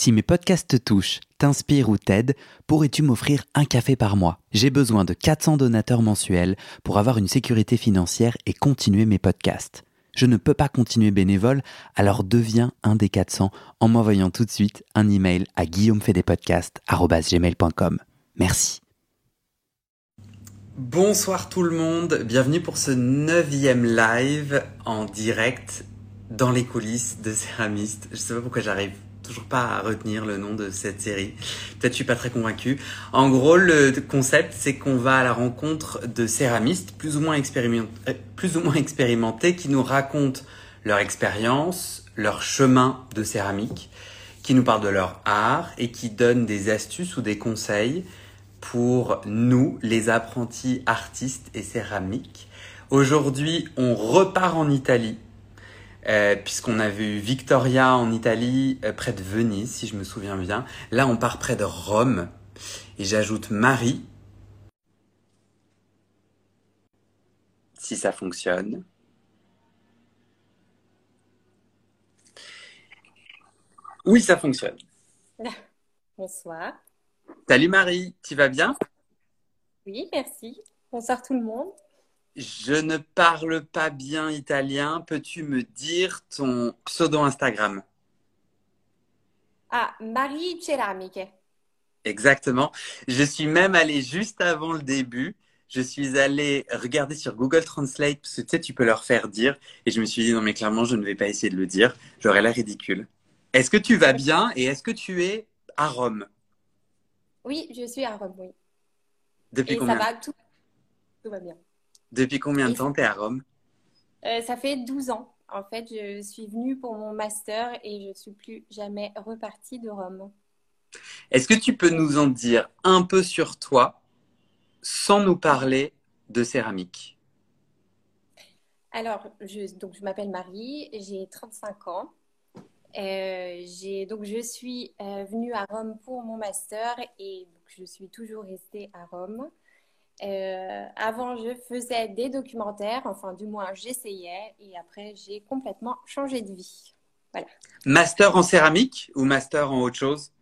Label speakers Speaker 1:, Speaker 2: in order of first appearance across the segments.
Speaker 1: Si mes podcasts te touchent, t'inspirent ou t'aident, pourrais-tu m'offrir un café par mois? J'ai besoin de 400 donateurs mensuels pour avoir une sécurité financière et continuer mes podcasts. Je ne peux pas continuer bénévole, alors deviens un des 400 en m'envoyant tout de suite un email à guillaumefedepodcast.gmail.com. Merci. Bonsoir tout le monde, bienvenue pour ce neuvième live en direct dans les coulisses de Céramiste. Je sais pas pourquoi j'arrive toujours pas à retenir le nom de cette série. Peut-être je suis pas très convaincu. En gros, le concept, c'est qu'on va à la rencontre de céramistes plus ou moins, expérimentés, euh, plus ou moins expérimentés qui nous racontent leur expérience, leur chemin de céramique, qui nous parlent de leur art et qui donnent des astuces ou des conseils pour nous, les apprentis artistes et céramiques. Aujourd'hui, on repart en Italie euh, puisqu'on a vu Victoria en Italie, euh, près de Venise, si je me souviens bien. Là, on part près de Rome. Et j'ajoute Marie. Si ça fonctionne. Oui, ça fonctionne.
Speaker 2: Bonsoir.
Speaker 1: Salut Marie, tu vas bien?
Speaker 2: Oui, merci. Bonsoir tout le monde.
Speaker 1: Je ne parle pas bien italien. Peux-tu me dire ton pseudo Instagram?
Speaker 2: Ah, Marie Ceramiche.
Speaker 1: Exactement. Je suis même allé juste avant le début. Je suis allé regarder sur Google Translate parce que tu sais, tu peux leur faire dire. Et je me suis dit, non, mais clairement, je ne vais pas essayer de le dire. J'aurais l'air ridicule. Est-ce que tu vas bien et est-ce que tu es à Rome?
Speaker 2: Oui, je suis à Rome, oui.
Speaker 1: Depuis
Speaker 2: et
Speaker 1: combien?
Speaker 2: ça va, tout, tout va bien.
Speaker 1: Depuis combien de temps tu es à Rome?
Speaker 2: Euh, Ça fait 12 ans. En fait, je suis venue pour mon master et je ne suis plus jamais repartie de Rome.
Speaker 1: Est-ce que tu peux nous en dire un peu sur toi sans nous parler de céramique?
Speaker 2: Alors, je, donc, je m'appelle Marie, j'ai 35 ans. Euh, donc, je suis euh, venue à Rome pour mon master et donc, je suis toujours restée à Rome. Euh, avant, je faisais des documentaires, enfin du moins j'essayais, et après j'ai complètement changé de vie. Voilà.
Speaker 1: Master en céramique ou master en autre chose?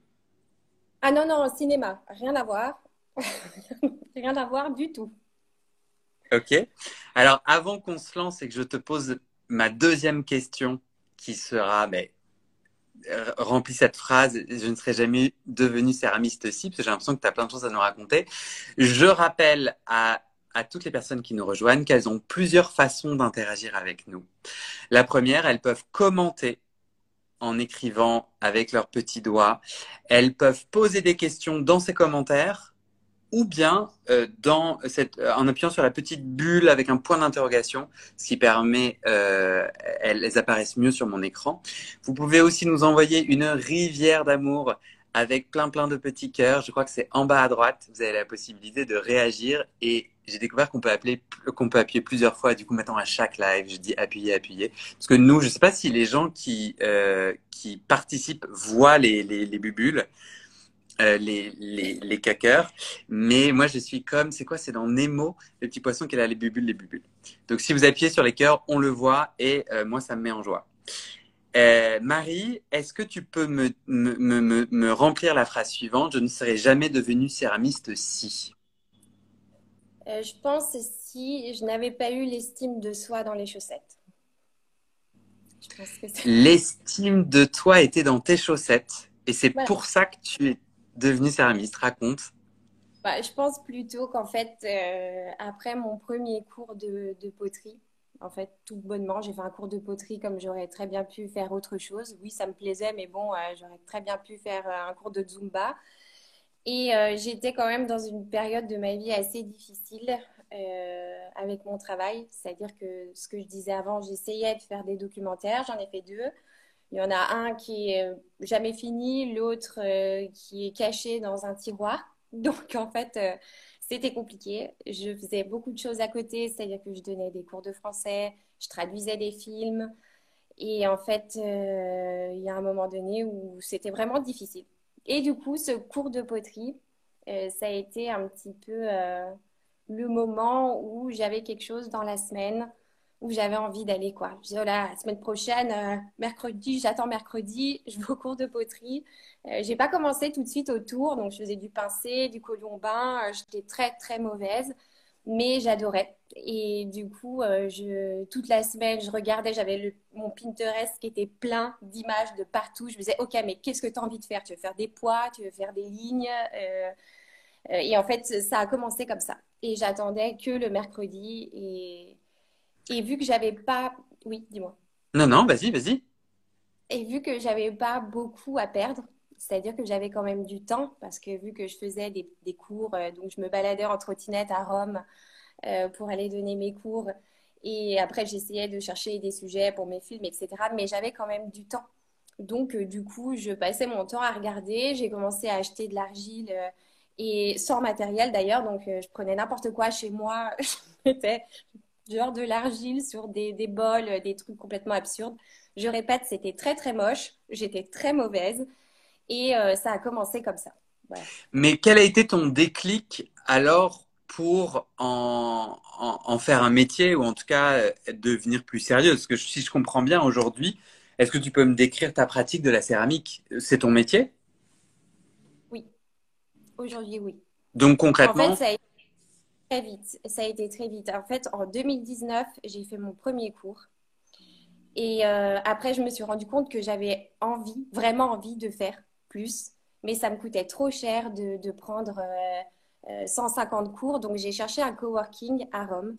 Speaker 2: Ah non, non, cinéma, rien à voir. rien à voir du tout.
Speaker 1: Ok. Alors avant qu'on se lance et que je te pose ma deuxième question, qui sera, mais remplis cette phrase, je ne serai jamais devenu céramiste si, parce que j'ai l'impression que tu as plein de choses à nous raconter. Je rappelle à, à toutes les personnes qui nous rejoignent qu'elles ont plusieurs façons d'interagir avec nous. La première, elles peuvent commenter en écrivant avec leurs petits doigts. Elles peuvent poser des questions dans ces commentaires ou bien euh, dans cette, euh, en appuyant sur la petite bulle avec un point d'interrogation, ce qui permet, euh, elles, apparaissent mieux sur mon écran. Vous pouvez aussi nous envoyer une rivière d'amour avec plein plein de petits cœurs. Je crois que c'est en bas à droite. Vous avez la possibilité de réagir et j'ai découvert qu'on peut appeler, qu'on peut appuyer plusieurs fois. Du coup, maintenant à chaque live, je dis appuyer, appuyer. Parce que nous, je sais pas si les gens qui euh, qui participent voient les les, les bubules. Euh, les, les, les caqueurs. Mais moi, je suis comme, c'est quoi C'est dans Nemo, le petit poisson qui a les bubules, les bubules. Donc, si vous appuyez sur les cœurs, on le voit et euh, moi, ça me met en joie. Euh, Marie, est-ce que tu peux me, me, me, me, remplir la phrase suivante? Je ne serais jamais devenue céramiste si.
Speaker 2: je pense si je n'avais pas eu l'estime de soi dans les chaussettes.
Speaker 1: L'estime de toi était dans tes chaussettes. Et c'est voilà. pour ça que tu es devenue céramiste Raconte.
Speaker 2: Bah, je pense plutôt qu'en fait, euh, après mon premier cours de, poterie, en fait, tout bonnement, j'ai fait un cours de poterie comme j'aurais très bien pu faire autre chose. Oui, ça me plaisait, mais bon, euh, j'aurais très bien pu faire euh, un cours de Zumba. Et j'étais quand même dans une période de ma vie assez difficile avec mon travail. C'est-à-dire que ce que je disais avant, j'essayais de faire des documentaires, j'en ai fait deux. Il y en a un qui est jamais fini, l'autre euh, qui est caché dans un tiroir. Donc, en fait, euh, c'était compliqué. Je faisais beaucoup de choses à côté, c'est-à-dire que je donnais des cours de français, je traduisais des films. Et en fait, euh, il y a un moment donné où c'était vraiment difficile. Et du coup, ce cours de poterie, ça a été un petit peu le moment où j'avais quelque chose dans la semaine j'avais envie d'aller. quoi. Je disais, oh la semaine prochaine, euh, mercredi, j'attends mercredi, je vais au cours de poterie. Euh, j'ai pas commencé tout de suite au tour, donc je faisais du pincé, du colombin. Euh, j'étais très, très mauvaise, mais j'adorais. Et du coup, je, toute la semaine, je regardais, j'avais mon Pinterest qui était plein d'images de partout. Je me disais, OK, mais qu'est-ce que tu as envie de faire? Tu veux faire des poids, tu veux faire des lignes Et en fait, ça a commencé comme ça. Et j'attendais que le mercredi. Et vu que j'avais pas. Oui, dis-moi.
Speaker 1: Non, non, vas-y, vas-y.
Speaker 2: Et vu que j'avais pas beaucoup à perdre, c'est-à-dire que j'avais quand même du temps, parce que vu que je faisais des, des cours, euh, donc je me baladais en trottinette à Rome euh, pour aller donner mes cours. Et après, j'essayais de chercher des sujets pour mes films, etc. Mais j'avais quand même du temps. Donc, euh, du coup, je passais mon temps à regarder. J'ai commencé à acheter de l'argile et sans matériel d'ailleurs. Donc, je prenais n'importe quoi chez moi. je mettais genre de l'argile sur des, des bols, des trucs complètement absurdes. Je répète, c'était très très moche, j'étais très mauvaise. Et euh, ça a commencé comme ça.
Speaker 1: Mais quel a été ton déclic alors pour en, en, faire un métier ou en tout cas euh, devenir plus sérieux? Parce que si je comprends bien aujourd'hui, est-ce que tu peux me décrire ta pratique de la céramique? C'est ton métier?
Speaker 2: Oui, aujourd'hui oui.
Speaker 1: Donc concrètement,
Speaker 2: en fait, Très vite, ça a été très vite. En fait, en 2019, j'ai fait mon premier cours. Et euh, après, je me suis rendu compte que j'avais envie, vraiment envie de faire plus. Mais ça me coûtait trop cher de, prendre 150 euh, euh, cours. Donc, j'ai cherché un coworking à Rome.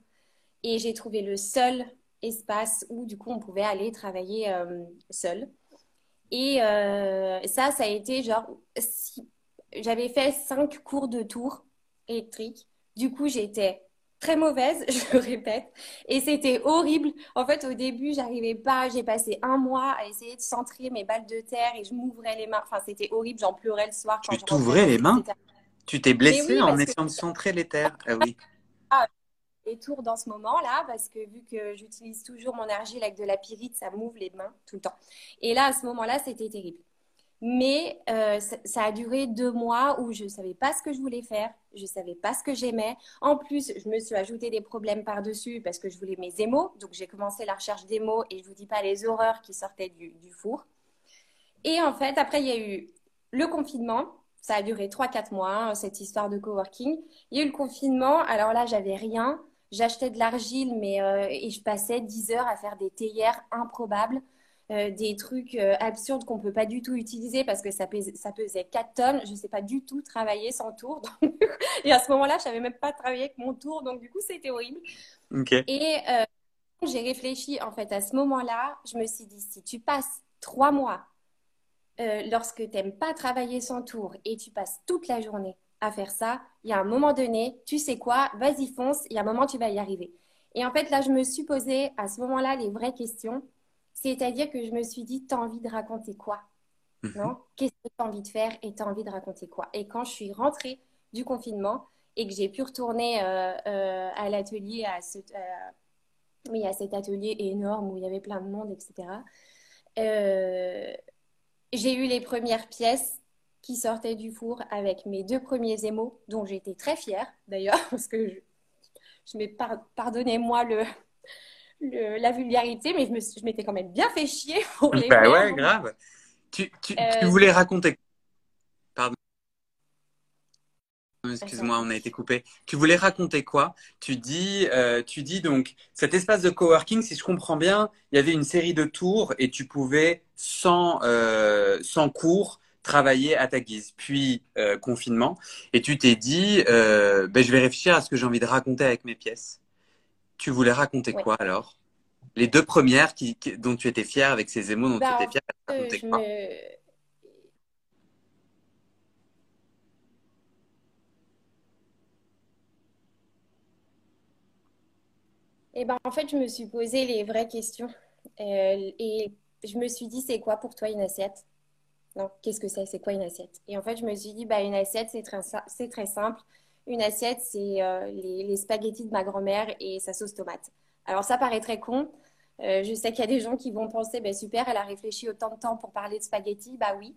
Speaker 2: Et j'ai trouvé le seul espace où, du coup, on pouvait aller travailler seul. Et ça, ça a été genre, j'avais fait cinq cours de tour électrique du coup, j'étais très mauvaise, je le répète, et c'était horrible. En fait, au début, j'arrivais pas. J'ai passé un mois à essayer de centrer mes balles de terre et je m'ouvrais les mains. Enfin, c'était horrible. J'en pleurais le soir.
Speaker 1: Quand tu t'ouvrais les mains? Tu t'es blessée en essayant de centrer les terres? Ah oui.
Speaker 2: Ah, les tours dans ce moment-là parce que vu que j'utilise toujours mon argile avec de la pyrite, ça m'ouvre les mains tout le temps. Et là, à ce moment-là, c'était terrible. Mais euh, ça, a duré deux mois où je ne savais pas ce que je voulais faire, je ne savais pas ce que j'aimais. En plus, je me suis ajouté des problèmes par-dessus parce que je voulais mes émaux. Donc, j'ai commencé la recherche d'émaux et je ne vous dis pas les horreurs qui sortaient du, four. Et en fait, après, il y a eu le confinement. Ça a duré trois, quatre mois, hein, cette histoire de coworking. Il y a eu le confinement. Alors là, j'avais rien. J'achetais de l'argile, mais euh, et je passais 10 heures à faire des théières improbables. Euh, des trucs euh, absurdes qu'on peut pas du tout utiliser parce que ça, ça pesait 4 tonnes. Je sais pas du tout travailler sans tour. et à ce moment-là, je savais même pas travailler avec mon tour. Donc, du coup, c'était horrible. Et euh, j'ai réfléchi, en fait, à ce moment-là, je me suis dit, si tu passes trois mois lorsque tu n'aimes pas travailler sans tour et tu passes toute la journée à faire ça, il y a un moment donné, tu sais quoi, vas-y fonce, il y a un moment tu vas y arriver. Et en fait, là, je me suis posé à ce moment-là les vraies questions. C'est-à-dire que je me suis dit, tu as envie de raconter quoi? Mhm. Non? Qu'est-ce que tu as envie de faire et tu as envie de raconter quoi? Et quand je suis rentrée du confinement et que j'ai pu retourner euh, euh, à l'atelier, à, ce, oui, à cet atelier énorme où il y avait plein de monde, etc., euh, j'ai eu les premières pièces qui sortaient du four avec mes deux premiers émaux, dont j'étais très fière d'ailleurs, parce que je, je m'ai pardonnez-moi le, la vulgarité, mais je m'étais quand même bien fait chier pour les
Speaker 1: Bah ouais, grave. Tu, tu, euh, voulais raconter. Pardon. Excuse-moi, on a été coupé. Tu voulais raconter quoi? Tu dis, euh, tu dis donc cet espace de coworking, si je comprends bien, il y avait une série de tours et tu pouvais sans euh, sans cours travailler à ta guise. Puis confinement et tu t'es dit, ben, je vais réfléchir à ce que j'ai envie de raconter avec mes pièces. Tu voulais raconter quoi alors? Les deux premières qui, dont tu étais fière avec ces émots dont tu bah, étais fière, quoi?
Speaker 2: Eh ben, en fait, je me suis posé les vraies questions. Euh, et je me suis dit, c'est quoi pour toi une assiette? Non, qu'est-ce que c'est? C'est quoi une assiette? Et en fait, je me suis dit, bah, une assiette, c'est très, très simple. Une assiette, c'est euh, les, spaghettis de ma grand-mère et sa sauce tomate. Alors ça paraît très con. Euh, je sais qu'il y a des gens qui vont penser, ben super, elle a réfléchi autant de temps pour parler de spaghettis. Bah oui,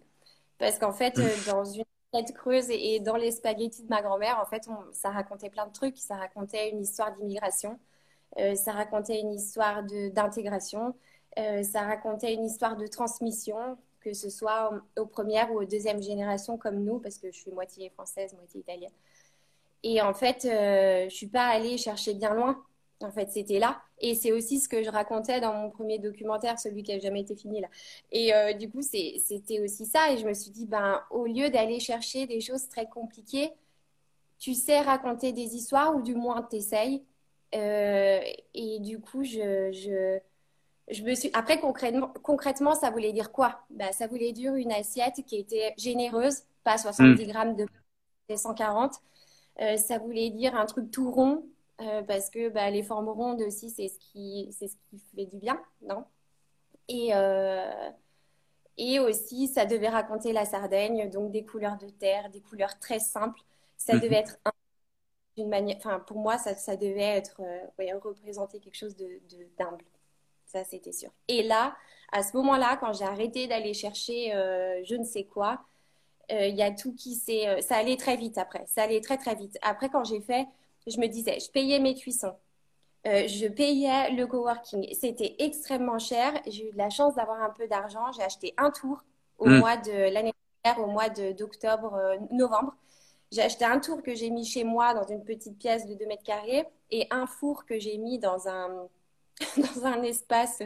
Speaker 2: parce qu'en fait, euh, dans une tête creuse et, dans les spaghettis de ma grand-mère, en fait, ça racontait plein de trucs. Ça racontait une histoire d'immigration. ça racontait une histoire d'intégration. ça racontait une histoire de transmission, que ce soit aux premières ou aux deuxièmes générations comme nous, parce que je suis moitié française, moitié italienne. Et en fait, je ne suis pas allée chercher bien loin. En fait, c'était là. Et c'est aussi ce que je racontais dans mon premier documentaire, celui qui n'a jamais été fini là. Et euh, du coup, c'était aussi ça. Et je me suis dit, ben, au lieu d'aller chercher des choses très compliquées, tu sais raconter des histoires ou du moins t'essayes. Euh, et du coup, je, je, je, me suis. Après, concrètement, concrètement, ça voulait dire quoi? Ben, Ça voulait dire une assiette qui était généreuse, pas 70 mm. grammes de 140. Euh, ça voulait dire un truc tout rond, euh, parce que bah, les formes rondes aussi, c'est ce, qui, c'est ce qui fait du bien, non? Et, euh, et aussi, ça devait raconter la Sardaigne, donc des couleurs de terre, des couleurs très simples. Ça devait mhm. être d'une manière, enfin pour moi, ça, ça devait être euh, représenter quelque chose de, d'humble. Ça, c'était sûr. Et là, à ce moment-là, quand j'ai arrêté d'aller chercher je ne sais quoi, il y a tout qui s'est. ça allait très vite après. Ça allait très très vite. Après, quand j'ai fait je me disais, je payais mes cuissons. Euh, je payais le coworking. C'était extrêmement cher. J'ai eu de la chance d'avoir un peu d'argent. J'ai acheté un tour au hmm. mois de l'année dernière, au mois d'octobre, euh, novembre. J'ai acheté un tour que j'ai mis chez moi dans une petite pièce de 2 mètres carrés et un four que j'ai mis dans un, dans un espace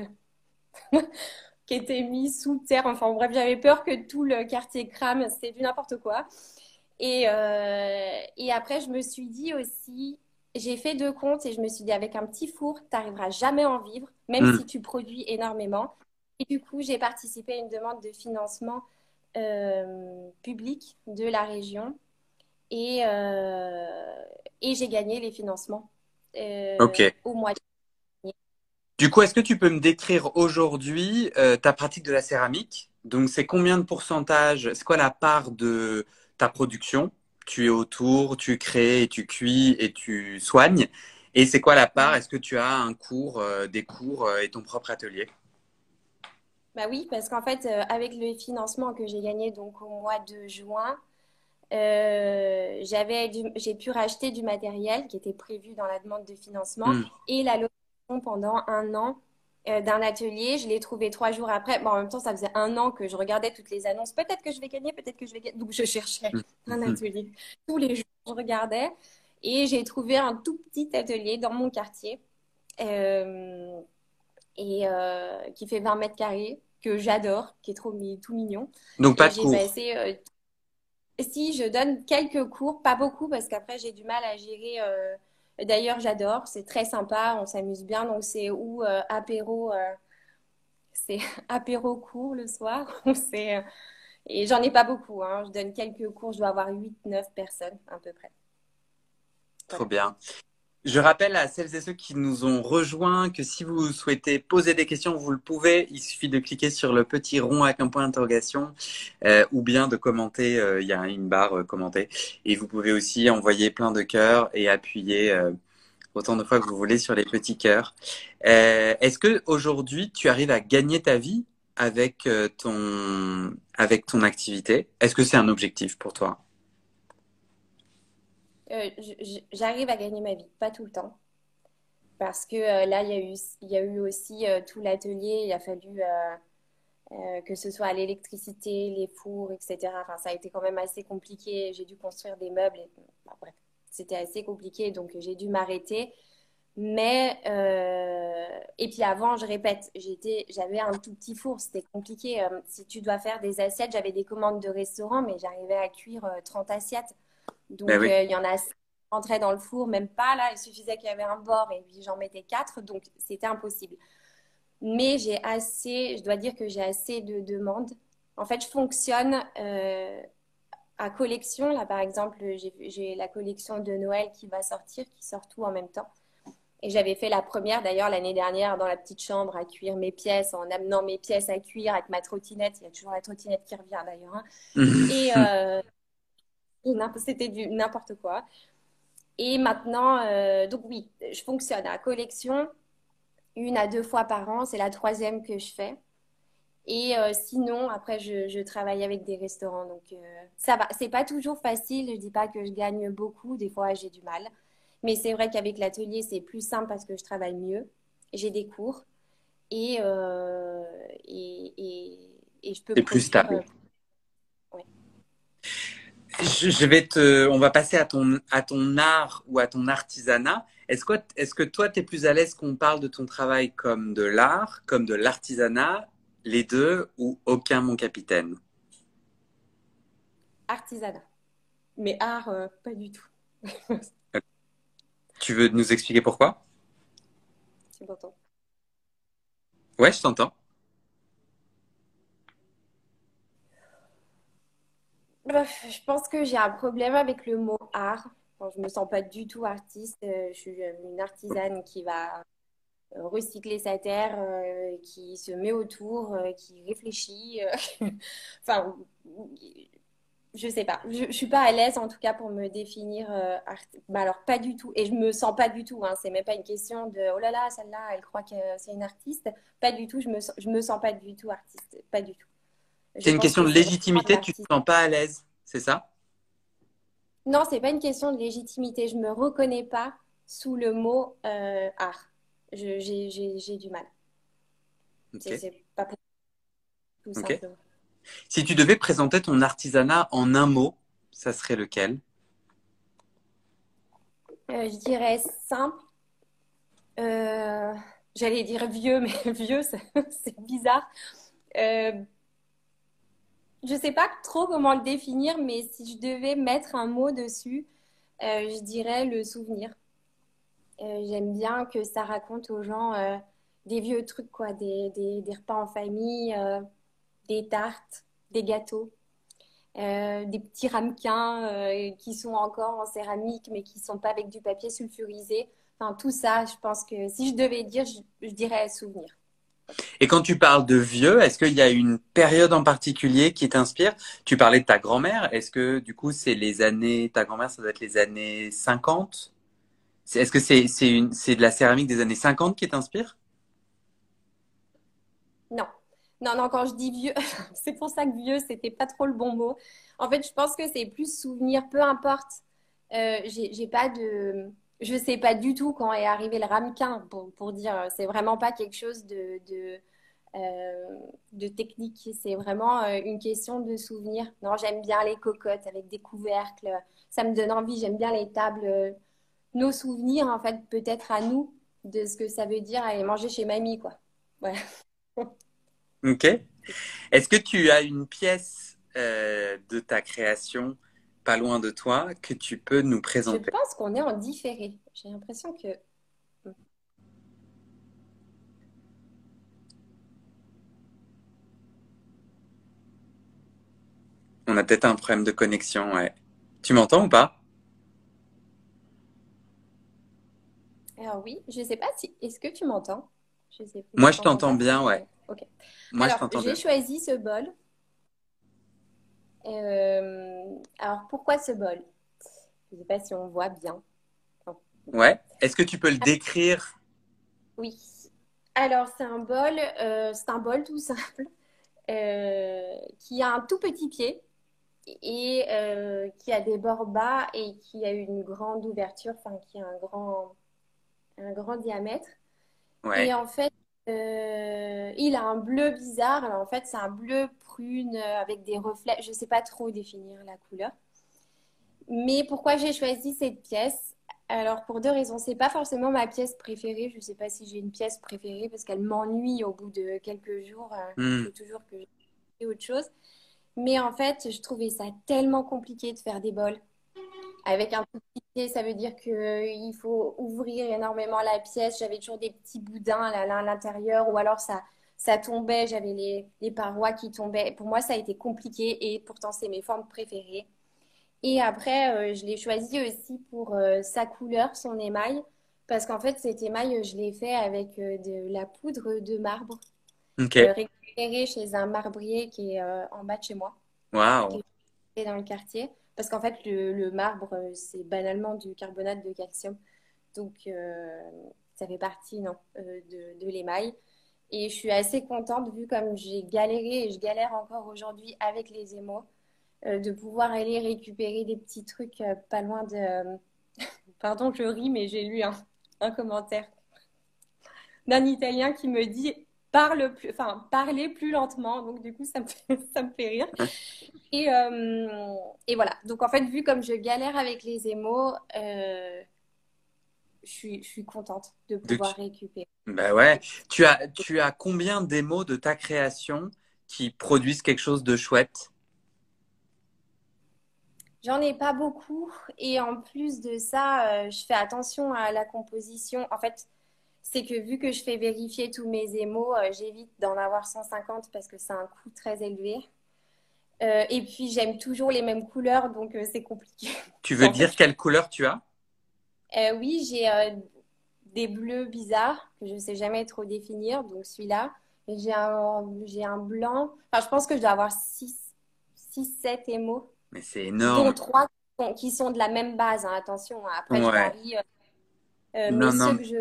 Speaker 2: qui était mis sous terre. Enfin bref, j'avais peur que tout le quartier crame. C'était du n'importe quoi. Et, euh, et après, je me suis dit aussi, j'ai fait deux comptes et je me suis dit, avec un petit four, tu n'arriveras jamais à en vivre, même mm. si tu produis énormément. Et du coup, j'ai participé à une demande de financement euh, public de la région et, euh, et j'ai gagné les financements au mois de
Speaker 1: Du coup, est-ce que tu peux me décrire aujourd'hui ta pratique de la céramique? Donc, c'est combien de pourcentage? C'est quoi la part de ta production? Tu es autour, tu crées et tu cuis et tu soignes. Et c'est quoi la part? Est-ce que tu as un cours, euh, des cours euh, et ton propre atelier?
Speaker 2: Bah oui, parce qu'en fait, euh, avec le financement que j'ai gagné donc au mois de juin, j'avais j'ai pu racheter du matériel qui était prévu dans la demande de financement hmm. et la location pendant un an euh, d'un atelier. Je l'ai trouvé trois jours après. Bon, en même temps, ça faisait un an que je regardais toutes les annonces. Peut-être que je vais gagner, peut-être que je vais gagner. Donc, je cherchais mm. un atelier. Tous les jours, je regardais. Et j'ai trouvé un tout petit atelier dans mon quartier euh, et euh, qui fait 20 mètres carrés, que j'adore, qui est trop tout mignon.
Speaker 1: Donc, pas de cours.
Speaker 2: si, je donne quelques cours, pas beaucoup, parce qu'après, j'ai du mal à gérer D'ailleurs, j'adore, c'est très sympa, on s'amuse bien. Donc, c'est où euh, apéro, euh, c'est apéro court le soir. euh, et j'en ai pas beaucoup, hein. je donne quelques cours, je dois avoir 8-9 personnes à peu près.
Speaker 1: Trop bien. Je rappelle à celles et ceux qui nous ont rejoints que si vous souhaitez poser des questions, vous le pouvez. Il suffit de cliquer sur le petit rond avec un point d'interrogation euh, ou bien de commenter. Euh, il y a une barre euh, commenter. Et vous pouvez aussi envoyer plein de cœurs et appuyer autant de fois que vous voulez sur les petits cœurs. Est-ce que aujourd'hui tu arrives à gagner ta vie avec ton avec ton activité? Est-ce que c'est un objectif pour toi?
Speaker 2: Euh, j'arrive à gagner ma vie, pas tout le temps. Parce que euh, là, il y, a eu, y a eu aussi euh, tout l'atelier, il a fallu que ce soit l'électricité, les fours, etc. Enfin, ça a été quand même assez compliqué. J'ai dû construire des meubles. Bref, c'était assez compliqué, donc j'ai dû m'arrêter. Mais, et puis avant, je répète, j'avais un tout petit four, c'était compliqué. si tu dois faire des assiettes, j'avais des commandes de restaurant, mais j'arrivais à cuire 30 assiettes. Donc, ben euh, il y en a qui rentraient dans le four, même pas là. Il suffisait qu'il y avait un bord et puis j'en mettais quatre. Donc, c'était impossible. Mais j'ai assez, je dois dire que j'ai assez de demandes. En fait, je fonctionne euh, à collection. Là, par exemple, j'ai la collection de Noël qui va sortir, qui sort tout en même temps. Et j'avais fait la première d'ailleurs l'année dernière dans la petite chambre à cuire mes pièces, en amenant mes pièces à cuire avec ma trottinette. Il y a toujours la trottinette qui revient d'ailleurs. Hein. Et, euh, c'était du n'importe quoi. Et maintenant, euh, donc oui, je fonctionne à collection une à deux fois par an. C'est la troisième que je fais. Et euh, sinon, après, je, travaille avec des restaurants. Donc, euh, ça va. C'est pas toujours facile. Je dis pas que je gagne beaucoup. Des fois, j'ai du mal. Mais c'est vrai qu'avec l'atelier, c'est plus simple parce que je travaille mieux. J'ai des cours et, euh, et, et, je peux.
Speaker 1: C'est plus stable. Je, vais te, on va passer à ton, à ton art ou à ton artisanat. Est-ce que, est-ce que toi, tu es plus à l'aise qu'on parle de ton travail comme de l'art, comme de l'artisanat, les deux ou aucun, mon capitaine?
Speaker 2: Artisanat. Mais art, euh, pas du tout.
Speaker 1: tu veux nous expliquer pourquoi?
Speaker 2: Tu m'entends?
Speaker 1: Ouais, je t'entends.
Speaker 2: Je pense que j'ai un problème avec le mot art. je ne me sens pas du tout artiste. Euh, je suis une artisane qui va euh, recycler sa terre, qui se met autour, qui réfléchit. enfin, je sais pas. Je, ne suis pas à l'aise en tout cas pour me définir euh, bah, alors pas du tout. Et je me sens pas du tout. Hein. C'est même pas une question de oh là là celle-là elle croit que c'est une artiste. Pas du tout. Je me je me sens pas du tout artiste. Pas du tout.
Speaker 1: C'est une question de légitimité. Tu te sens pas à l'aise, c'est ça?
Speaker 2: Non, c'est pas une question de légitimité. Je me reconnais pas sous le mot euh, art. J'ai du mal. C'est pas pour tout simplement.
Speaker 1: Si tu devais présenter ton artisanat en un mot, ça serait lequel?
Speaker 2: Euh, Je dirais simple. Euh, j'allais dire vieux, mais vieux, c'est bizarre. Euh, je sais pas trop comment le définir, mais si je devais mettre un mot dessus, je dirais le souvenir. J'aime bien que ça raconte aux gens des vieux trucs, quoi, des, des repas en famille des tartes, des gâteaux, euh, des petits ramequins euh, qui sont encore en céramique mais qui sont pas avec du papier sulfurisé. Enfin, tout ça, je pense que si je devais dire, je, dirais souvenir.
Speaker 1: Et quand tu parles de vieux, est-ce qu'il y a une période en particulier qui t'inspire? Tu parlais de ta grand-mère. Est-ce que du coup, c'est les années, ta grand-mère, ça doit être les années 50 Est-ce que c'est de la céramique des années 50 qui t'inspire?
Speaker 2: Non, non, non, quand je dis vieux, c'est pour ça que vieux, c'était pas trop le bon mot. En fait, je pense que c'est plus souvenir, peu importe. Euh, j'ai pas de. Je sais pas du tout quand est arrivé le ramequin, pour, pour dire. C'est vraiment pas quelque chose de, euh, technique. C'est vraiment euh, une question de souvenir. Non, j'aime bien les cocottes avec des couvercles. Ça me donne envie. J'aime bien les tables. nos souvenirs, en fait, peut-être à nous, de ce que ça veut dire aller manger chez mamie, quoi. Voilà.
Speaker 1: Ok. Est-ce que tu as une pièce euh, de ta création pas loin de toi que tu peux nous présenter
Speaker 2: Je pense qu'on est en différé. J'ai l'impression que.
Speaker 1: On a peut-être un problème de connexion, ouais. Tu m'entends ou pas?
Speaker 2: Alors oui, je ne sais pas si. Est-ce que tu m'entends?
Speaker 1: Moi, je t'entends bien, ouais.
Speaker 2: Ok. alors, j'ai choisi ce bol. Euh, alors, pourquoi ce bol? Je ne sais pas si on voit bien.
Speaker 1: Ouais. Est-ce que tu peux le décrire?
Speaker 2: Oui. Alors, c'est un bol, euh, c'est un bol tout simple, euh, qui a un tout petit pied et qui a des bords bas et qui a une grande ouverture, enfin qui a un grand, un grand diamètre. Ouais. Et en fait, euh, il a un bleu bizarre. en fait, c'est un bleu prune euh, avec des reflets. Je ne sais pas trop définir la couleur. Mais pourquoi j'ai choisi cette pièce? Alors, pour deux raisons. C'est pas forcément ma pièce préférée. Je ne sais pas si j'ai une pièce préférée parce qu'elle m'ennuie au bout de quelques jours. Il faut toujours que j'ai autre chose. Mais en fait, je trouvais ça tellement compliqué de faire des bols. Avec un tout petit pied, ça veut dire qu'il euh, faut ouvrir énormément la pièce. J'avais toujours des petits boudins à l'intérieur ou alors ça, ça tombait, j'avais les, les, parois qui tombaient. Pour moi, ça a été compliqué et pourtant, c'est mes formes préférées. Et après, euh, je l'ai choisi aussi pour euh, sa couleur, son émail, parce qu'en fait, cet émail, je l'ai fait avec de la poudre de marbre, okay. récupérée chez un marbrier qui est en bas de chez moi.
Speaker 1: Waouh!
Speaker 2: Dans le quartier. Parce qu'en fait, le, marbre, euh, c'est banalement du carbonate de calcium. Donc, euh, ça fait partie non, euh, de, l'émail. Et je suis assez contente, vu comme j'ai galéré et je galère encore aujourd'hui avec les émaux, de pouvoir aller récupérer des petits trucs pas loin de, pardon, je ris, mais j'ai lu un, un commentaire d'un Italien qui me dit parle plus, enfin, parler plus lentement. Donc, du coup, ça me fait, ça me fait rire. Et, euh, et, voilà. Donc, en fait, vu comme je galère avec les émaux, euh, je, suis, je suis contente de pouvoir récupérer.
Speaker 1: Bah ouais. Tu as, tu as combien d'émaux de ta création qui produisent quelque chose de chouette?
Speaker 2: J'en ai pas beaucoup. Et en plus de ça, euh, je fais attention à la composition. En fait, c'est que vu que je fais vérifier tous mes émaux, j'évite d'en avoir 150 parce que c'est un coût très élevé. Euh, et puis, j'aime toujours les mêmes couleurs, donc c'est compliqué.
Speaker 1: Tu veux dire quelle couleur tu as?
Speaker 2: Oui, j'ai des bleus bizarres que je ne sais jamais trop définir, donc celui-là. J'ai un, j'ai un blanc. Enfin, je pense que je dois avoir 6, 6 7 émaux.
Speaker 1: Mais c'est énorme.
Speaker 2: Dont 3 qui sont de la même base, hein. attention. Hein. Après, je varie. Euh, euh, non. ceux que je.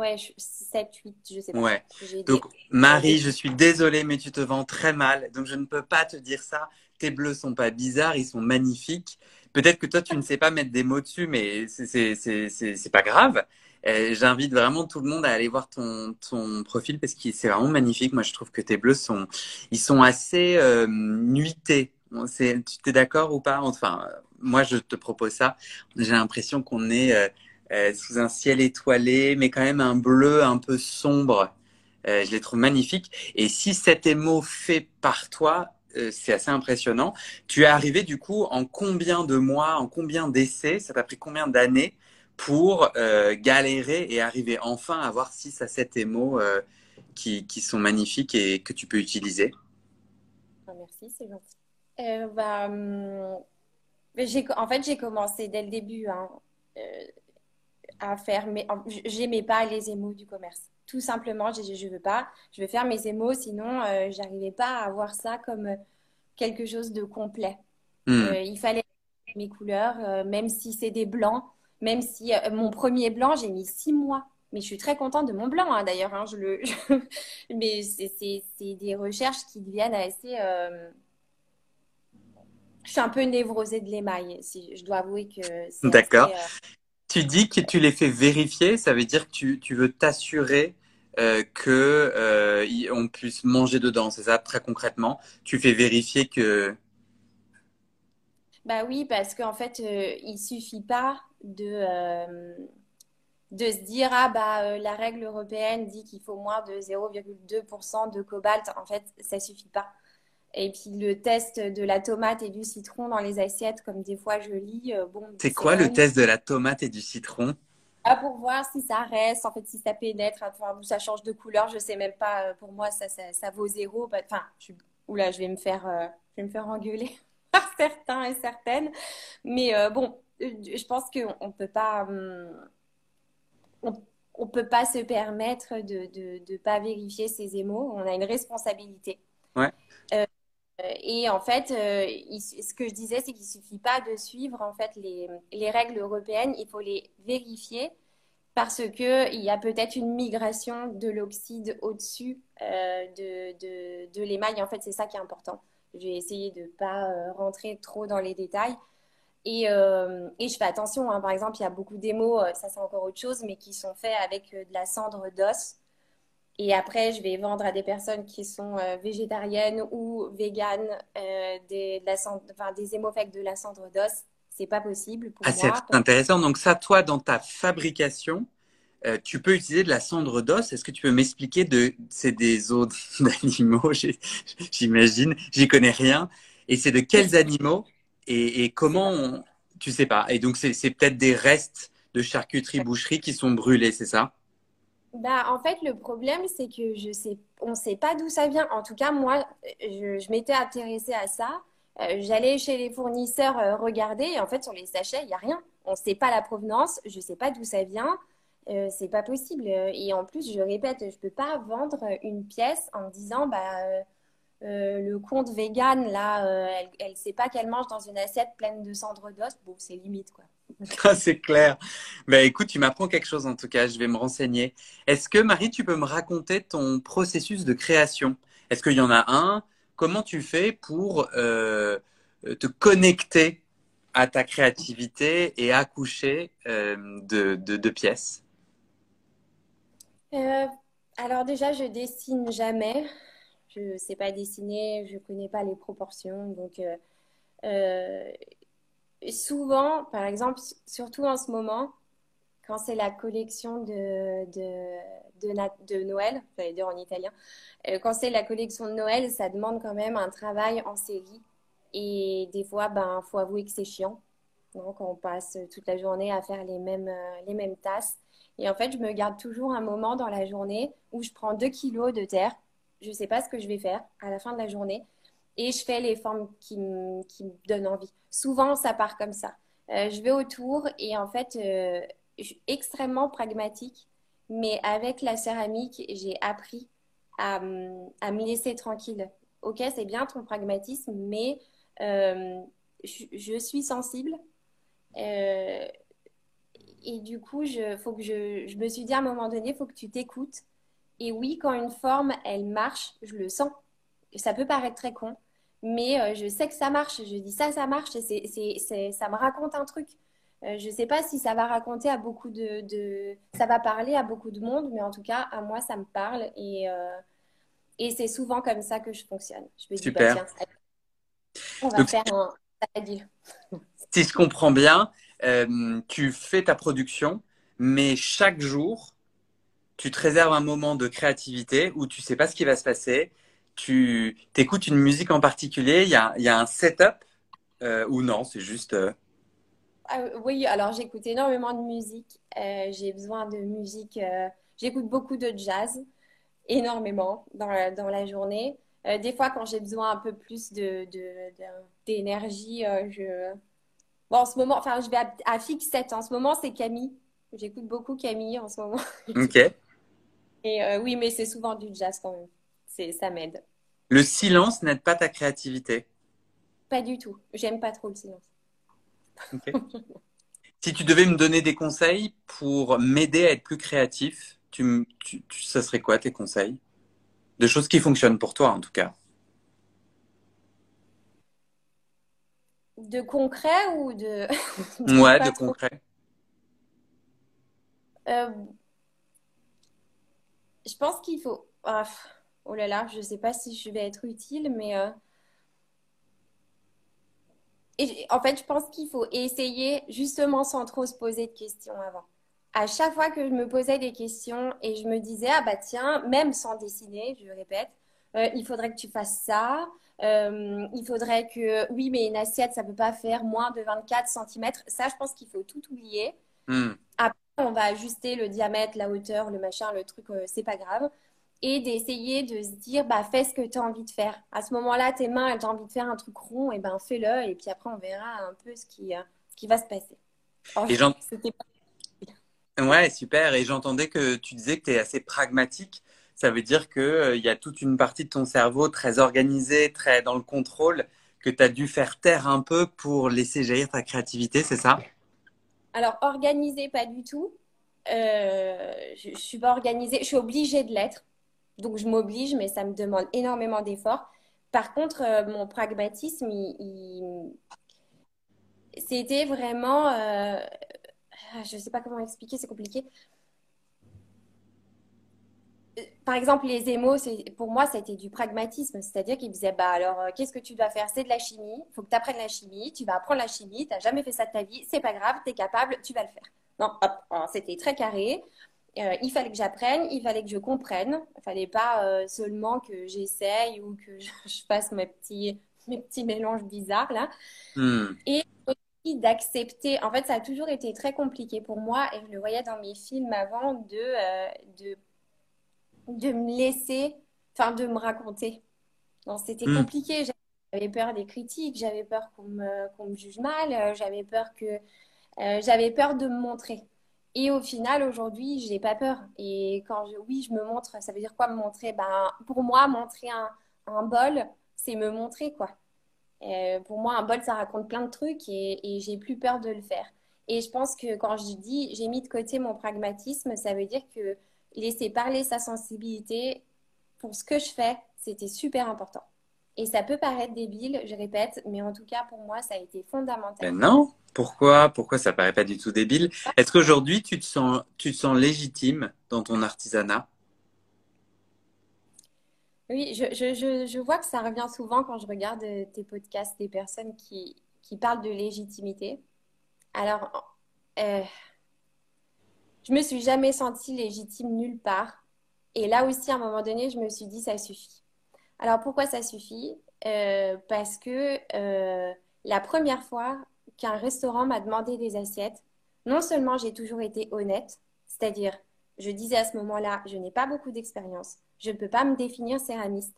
Speaker 2: Ouais, 7, 8, je sais pas.
Speaker 1: Ouais. Donc, Marie, je suis désolée, mais tu te vends très mal. Donc, je ne peux pas te dire ça. Tes bleus sont pas bizarres, ils sont magnifiques. Peut-être que toi, tu ne sais pas mettre des mots dessus, mais c'est pas grave. Euh, j'invite vraiment tout le monde à aller voir ton, ton profil parce que c'est vraiment magnifique. Moi, je trouve que tes bleus sont, ils sont assez euh, nuités. tu t'es d'accord ou pas? Enfin, moi, je te propose ça. J'ai l'impression qu'on est euh, euh, sous un ciel étoilé, mais quand même un bleu un peu sombre. Euh, je les trouve magnifiques. Et si cet émo fait par toi, c'est assez impressionnant. Tu es arrivé du coup en combien de mois, en combien d'essais? Ça t'a pris combien d'années pour euh, galérer et arriver enfin à avoir 6 à 7 émaux euh, qui, sont magnifiques et que tu peux utiliser?
Speaker 2: Ah, Merci, c'est gentil. Euh, bah, hum, en fait, j'ai commencé dès le début hein, à faire, mais j'aimais pas les émaux du commerce. Tout simplement, je, je veux pas. Je veux faire mes émaux, sinon j'arrivais pas à avoir ça comme quelque chose de complet. Hmm. il fallait mes couleurs, même si c'est des blancs même si euh, mon premier blanc, j'ai mis six mois. Mais je suis très contente de mon blanc, hein, d'ailleurs. Hein, je le... Mais c'est des recherches qui deviennent assez. Euh, je suis un peu névrosée de l'émail. Si je dois avouer que.
Speaker 1: D'accord. Euh, tu dis que tu les fais vérifier. Ça veut dire que tu, tu veux t'assurer euh, que on puisse manger dedans. C'est ça, très concrètement? Tu fais vérifier que.
Speaker 2: Bah oui, parce qu'en fait, il suffit pas de, euh, de se dire ah bah euh, la règle européenne dit qu'il faut moins de 0,2% de cobalt. En fait, ça suffit pas. Et puis le test de la tomate et du citron dans les assiettes, comme des fois je lis. Euh, bon,
Speaker 1: c'est quoi le test de la tomate et du citron?
Speaker 2: Ah, Pour voir si ça reste, en fait, si ça pénètre, enfin, ça change de couleur. Je sais même pas. Pour moi, ça, ça, vaut zéro. Bah, enfin, je, oula, je vais me faire, je vais me faire engueuler par certains et certaines. Mais bon, je pense qu'on ne peut pas. Hum, on, peut pas se permettre de ne pas vérifier ses émaux. On a une responsabilité.
Speaker 1: Ouais.
Speaker 2: Euh, et en fait, euh, ce que je disais, c'est qu'il suffit pas de suivre en fait les, les, règles européennes. Il faut les vérifier parce qu'il y a peut-être une migration de l'oxyde au-dessus euh, de, de, l'émail. En fait, c'est ça qui est important. Je vais essayer de pas rentrer trop dans les détails. Et, euh, je fais attention, hein. par exemple, il y a beaucoup d'émaux, euh, ça c'est encore autre chose, mais qui sont faits avec euh, de la cendre d'os. Et après, je vais vendre à des personnes qui sont végétariennes ou véganes des, de la cendre, enfin, des de la cendre d'os. C'est pas possible pour
Speaker 1: ah, C'est intéressant. Donc ça, toi, dans ta fabrication, tu peux utiliser de la cendre d'os. Est-ce que tu peux m'expliquer de c'est des os d'animaux J'imagine, j'y connais rien. Et c'est de quels animaux? Et, comment on... Tu sais pas. Et donc, c'est peut-être des restes de charcuterie, boucherie qui sont brûlés, c'est ça?
Speaker 2: Bah, en fait, le problème, c'est que je sais, on ne sait pas d'où ça vient. En tout cas, moi, je, m'étais intéressée à ça. Euh, j'allais chez les fournisseurs euh, regarder. Et en fait, sur les sachets, il n'y a rien. On ne sait pas la provenance. Je ne sais pas d'où ça vient. Euh, c'est pas possible. Et en plus, je répète, je ne peux pas vendre une pièce en disant, bah, euh, le compte vegan, là, euh, elle ne sait pas qu'elle mange dans une assiette pleine de cendres d'os. Bon, c'est limite, quoi.
Speaker 1: Ah, c'est clair. Ben, écoute, tu m'apprends quelque chose en tout cas. Je vais me renseigner. Est-ce que, Marie, tu peux me raconter ton processus de création? Est-ce qu'il y en a un? Comment tu fais pour euh, te connecter à ta créativité et accoucher de, de, pièces?
Speaker 2: Alors déjà, je dessine jamais. Je ne sais pas dessiner, je ne connais pas les proportions. Donc, souvent, par exemple, surtout en ce moment, quand c'est la collection de, de, de, Noël, j'allais dire en italien, euh, quand c'est la collection de Noël, ça demande quand même un travail en série. Et des fois, ben, faut avouer que c'est chiant. Donc, on passe toute la journée à faire les mêmes, euh, les mêmes tasses. Et en fait, je me garde toujours un moment dans la journée où je prends 2 kilos de terre. Je ne sais pas ce que je vais faire à la fin de la journée et je fais les formes qui, me, donnent envie. Souvent, ça part comme ça. Euh, je vais autour et en fait, euh, je suis extrêmement pragmatique, mais avec la céramique, j'ai appris à, me laisser tranquille. Ok, c'est bien ton pragmatisme, mais euh, je, suis sensible. et du coup, faut que je, je me suis dit à un moment donné, il faut que tu t'écoutes. Et oui, quand une forme, elle marche, je le sens. Ça peut paraître très con, mais euh, je sais que ça marche. Je dis ça, ça marche, et c'est, ça me raconte un truc. Euh, je ne sais pas si ça va raconter à beaucoup de, de, Ça va parler à beaucoup de monde, mais en tout cas, à moi, ça me parle. Et, euh, et c'est souvent comme ça que je fonctionne. Je
Speaker 1: me dis, bah, Super. tiens,
Speaker 2: on va faire un.
Speaker 1: Si je comprends bien, tu fais ta production, mais chaque jour, tu te réserves un moment de créativité où tu sais pas ce qui va se passer tu écoutes une musique en particulier Il y a, y a, un setup euh, ou non C'est juste. Euh,
Speaker 2: ah, oui, alors j'écoute énormément de musique. Euh, j'ai besoin de musique. j'écoute beaucoup de jazz, énormément dans la, dans la journée. des fois, quand j'ai besoin un peu plus de, d'énergie, je. Bon, en ce moment, enfin, je vais à, à fixe 7. En ce moment, c'est Camille. J'écoute beaucoup Camille en ce moment.
Speaker 1: Ok.
Speaker 2: Et oui, mais c'est souvent du jazz quand même. C'est, ça m'aide.
Speaker 1: Le silence n'aide pas ta créativité?
Speaker 2: Pas du tout. J'aime pas trop le silence.
Speaker 1: si tu devais me donner des conseils pour m'aider à être plus créatif, tu, tu, ça serait quoi tes conseils? De choses qui fonctionnent pour toi en tout cas.
Speaker 2: De concret ou de...
Speaker 1: ouais, de concret.
Speaker 2: Euh, je pense qu'il faut... Ah, oh là là, je ne sais pas si je vais être utile, mais euh, en fait, je pense qu'il faut essayer justement sans trop se poser de questions avant. À chaque fois que je me posais des questions et je me disais, ah bah tiens, même sans dessiner, je répète, euh, il faudrait que tu fasses ça. Euh, il faudrait que, oui, mais une assiette, ça ne peut pas faire moins de 24 cm. Ça, je pense qu'il faut tout oublier. Hmm. On va ajuster le diamètre, la hauteur, le machin, le truc, c'est pas grave et d'essayer de se dire bah fais ce que tu as envie de faire. À ce moment-là, tes mains, elles ont envie de faire un truc rond, et ben fais-le et puis après on verra un peu ce qui, euh, qui va se passer.
Speaker 1: Ouais, super. Et j'entendais que tu disais que tu es assez pragmatique. Ça veut dire qu'il euh, y a toute une partie de ton cerveau très organisée, très dans le contrôle, que tu as dû faire taire un peu pour laisser jaillir ta créativité, c'est ça?
Speaker 2: Alors, organisée, pas du tout. Euh, je ne suis pas organisée. Je suis obligée de l'être donc, je m'oblige, mais ça me demande énormément d'efforts. Par contre, euh, mon pragmatisme, c'était vraiment... Euh, je ne sais pas comment expliquer, c'est compliqué. Par exemple, les émaux, pour moi, c'était du pragmatisme. C'est-à-dire qu'ils disaient, bah alors, euh, qu'est-ce que tu dois faire? C'est de la chimie. Il faut que tu apprennes la chimie. Tu vas apprendre la chimie. Tu n'as jamais fait ça de ta vie. C'est pas grave. Tu es capable. Tu vas le faire. Non, hop, c'était très carré. Euh, il fallait que j'apprenne, il fallait que je comprenne. Il fallait pas euh, seulement que j'essaye ou que je, fasse mes petits, mes petits mélanges bizarres là. Hmm. Et aussi d'accepter. En fait, ça a toujours été très compliqué pour moi et je le voyais dans mes films avant de, euh, de, de me laisser, enfin de me raconter. C'était hmm. compliqué. J'avais peur des critiques, j'avais peur qu'on me, me, juge mal, j'avais peur que j'avais peur de me montrer. Et au final, aujourd'hui, j'ai pas peur. Et quand je, oui, je me montre, ça veut dire quoi me montrer? Ben, Pour moi, montrer un, un bol, c'est me montrer quoi. Euh, pour moi, un bol, ça raconte plein de trucs et, et j'ai plus peur de le faire. Et je pense que quand je dis j'ai mis de côté mon pragmatisme, ça veut dire que laisser parler sa sensibilité pour ce que je fais, c'était super important. Et ça peut paraître débile, je répète, mais en tout cas, pour moi, ça a été fondamental.
Speaker 1: Ben non, pourquoi? Pourquoi ça paraît pas du tout débile? Est-ce qu'aujourd'hui, tu te sens, tu te sens légitime dans ton artisanat?
Speaker 2: Oui, je, je, je, vois que ça revient souvent quand je regarde tes podcasts des personnes qui, qui parlent de légitimité. Alors, euh, je me suis jamais sentie légitime nulle part. Et là aussi, à un moment donné, je me suis dit, ça suffit. Alors, pourquoi ça suffit? Euh, Parce que euh, la première fois qu'un restaurant m'a demandé des assiettes, non seulement j'ai toujours été honnête, c'est-à-dire, je disais à ce moment-là, je n'ai pas beaucoup d'expérience, je ne peux pas me définir céramiste.